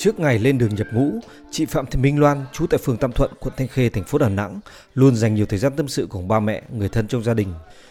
Trước ngày lên đường nhập ngũ, chị Phạm Thị Minh Loan, trú tại phường Tam Thuận, quận Thanh Khê, thành phố Đà Nẵng, luôn dành nhiều thời gian tâm sự cùng ba mẹ, người thân trong gia đình.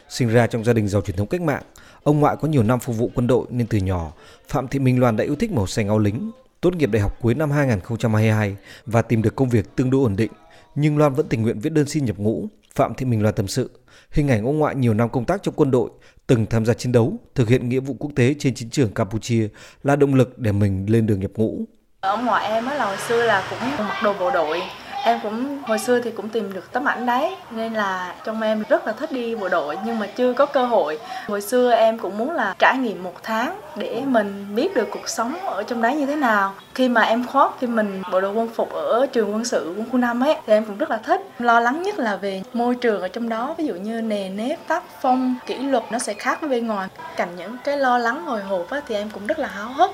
Sinh ra trong gia đình giàu truyền thống cách mạng, ông ngoại có nhiều năm phục vụ quân đội nên từ nhỏ, Phạm Thị Minh Loan đã yêu thích màu xanh áo lính. Tốt nghiệp đại học cuối năm 2022 và tìm được công việc tương đối ổn định, nhưng Loan vẫn tình nguyện viết đơn xin nhập ngũ. Phạm Thị Minh Loan tâm sự, hình ảnh ông ngoại nhiều năm công tác trong quân đội, từng tham gia chiến đấu, thực hiện nghĩa vụ quốc tế trên chiến trường Campuchia là động lực để mình lên đường nhập ngũ ở ngoài em á là hồi xưa là cũng mặc đồ bộ đội. Em cũng hồi xưa thì cũng tìm được tấm ảnh đấy nên là trong em rất là thích đi bộ đội nhưng mà chưa có cơ hội. Hồi xưa em cũng muốn là trải nghiệm một tháng để mình biết được cuộc sống ở trong đấy như thế nào. Khi mà em khoác khi mình bộ đồ quân phục ở trường quân sự quân khu năm ấy thì em cũng rất là thích. Lo lắng nhất là về môi trường ở trong đó ví dụ như nề nếp tác phong kỷ luật nó sẽ khác với bên ngoài. Cạnh những cái lo lắng hồi hộp á, thì em cũng rất là háo hức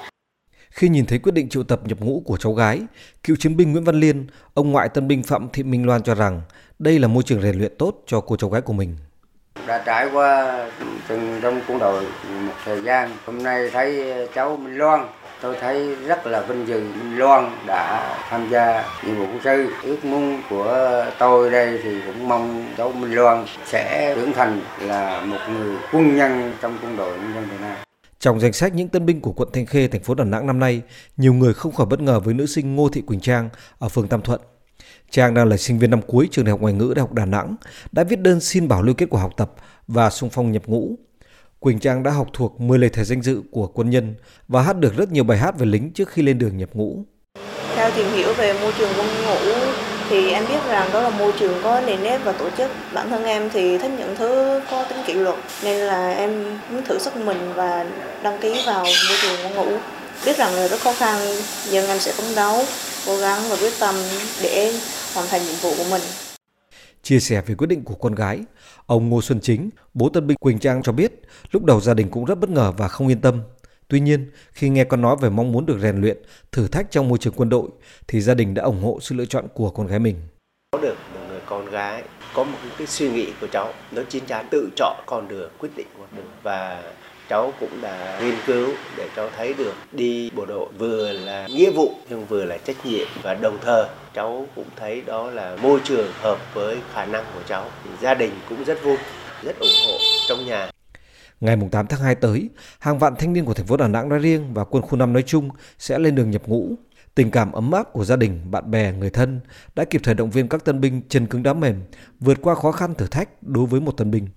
khi nhìn thấy quyết định triệu tập nhập ngũ của cháu gái, cựu chiến binh Nguyễn Văn Liên, ông ngoại tân binh Phạm Thị Minh Loan cho rằng đây là môi trường rèn luyện tốt cho cô cháu gái của mình. Đã trải qua từng trong quân đội một thời gian, hôm nay thấy cháu Minh Loan, tôi thấy rất là vinh dự Minh Loan đã tham gia nhiệm vụ quân sư. Ước muốn của tôi đây thì cũng mong cháu Minh Loan sẽ trưởng thành là một người quân nhân trong quân đội nhân dân Việt Nam. Trong danh sách những tân binh của quận Thanh Khê, thành phố Đà Nẵng năm nay, nhiều người không khỏi bất ngờ với nữ sinh Ngô Thị Quỳnh Trang ở phường Tam Thuận. Trang đang là sinh viên năm cuối trường Đại học Ngoại ngữ Đại học Đà Nẵng, đã viết đơn xin bảo lưu kết quả học tập và xung phong nhập ngũ. Quỳnh Trang đã học thuộc 10 lời thề danh dự của quân nhân và hát được rất nhiều bài hát về lính trước khi lên đường nhập ngũ. Theo tìm hiểu về môi trường quân ngũ thì em biết rằng đó là môi trường có nền nếp và tổ chức. Bản thân em thì thích những thứ có tính kỷ luật nên là em muốn thử sức mình và đăng ký vào môi trường ngôn ngữ biết rằng là rất khó khăn nhưng em sẽ phấn đấu cố gắng và quyết tâm để hoàn thành nhiệm vụ của mình. Chia sẻ về quyết định của con gái, ông Ngô Xuân Chính, bố tân binh Quỳnh Trang cho biết lúc đầu gia đình cũng rất bất ngờ và không yên tâm. Tuy nhiên, khi nghe con nói về mong muốn được rèn luyện, thử thách trong môi trường quân đội, thì gia đình đã ủng hộ sự lựa chọn của con gái mình. Có được một người con gái có một cái suy nghĩ của cháu, nó chín chắn tự chọn con đường, quyết định con đường. Và cháu cũng đã nghiên cứu để cháu thấy được đi bộ đội vừa là nghĩa vụ nhưng vừa là trách nhiệm. Và đồng thời cháu cũng thấy đó là môi trường hợp với khả năng của cháu. Thì gia đình cũng rất vui rất ủng hộ trong nhà. Ngày 8 tháng 2 tới, hàng vạn thanh niên của thành phố Đà Nẵng nói riêng và quân khu 5 nói chung sẽ lên đường nhập ngũ. Tình cảm ấm áp của gia đình, bạn bè, người thân đã kịp thời động viên các tân binh chân cứng đá mềm vượt qua khó khăn thử thách đối với một tân binh.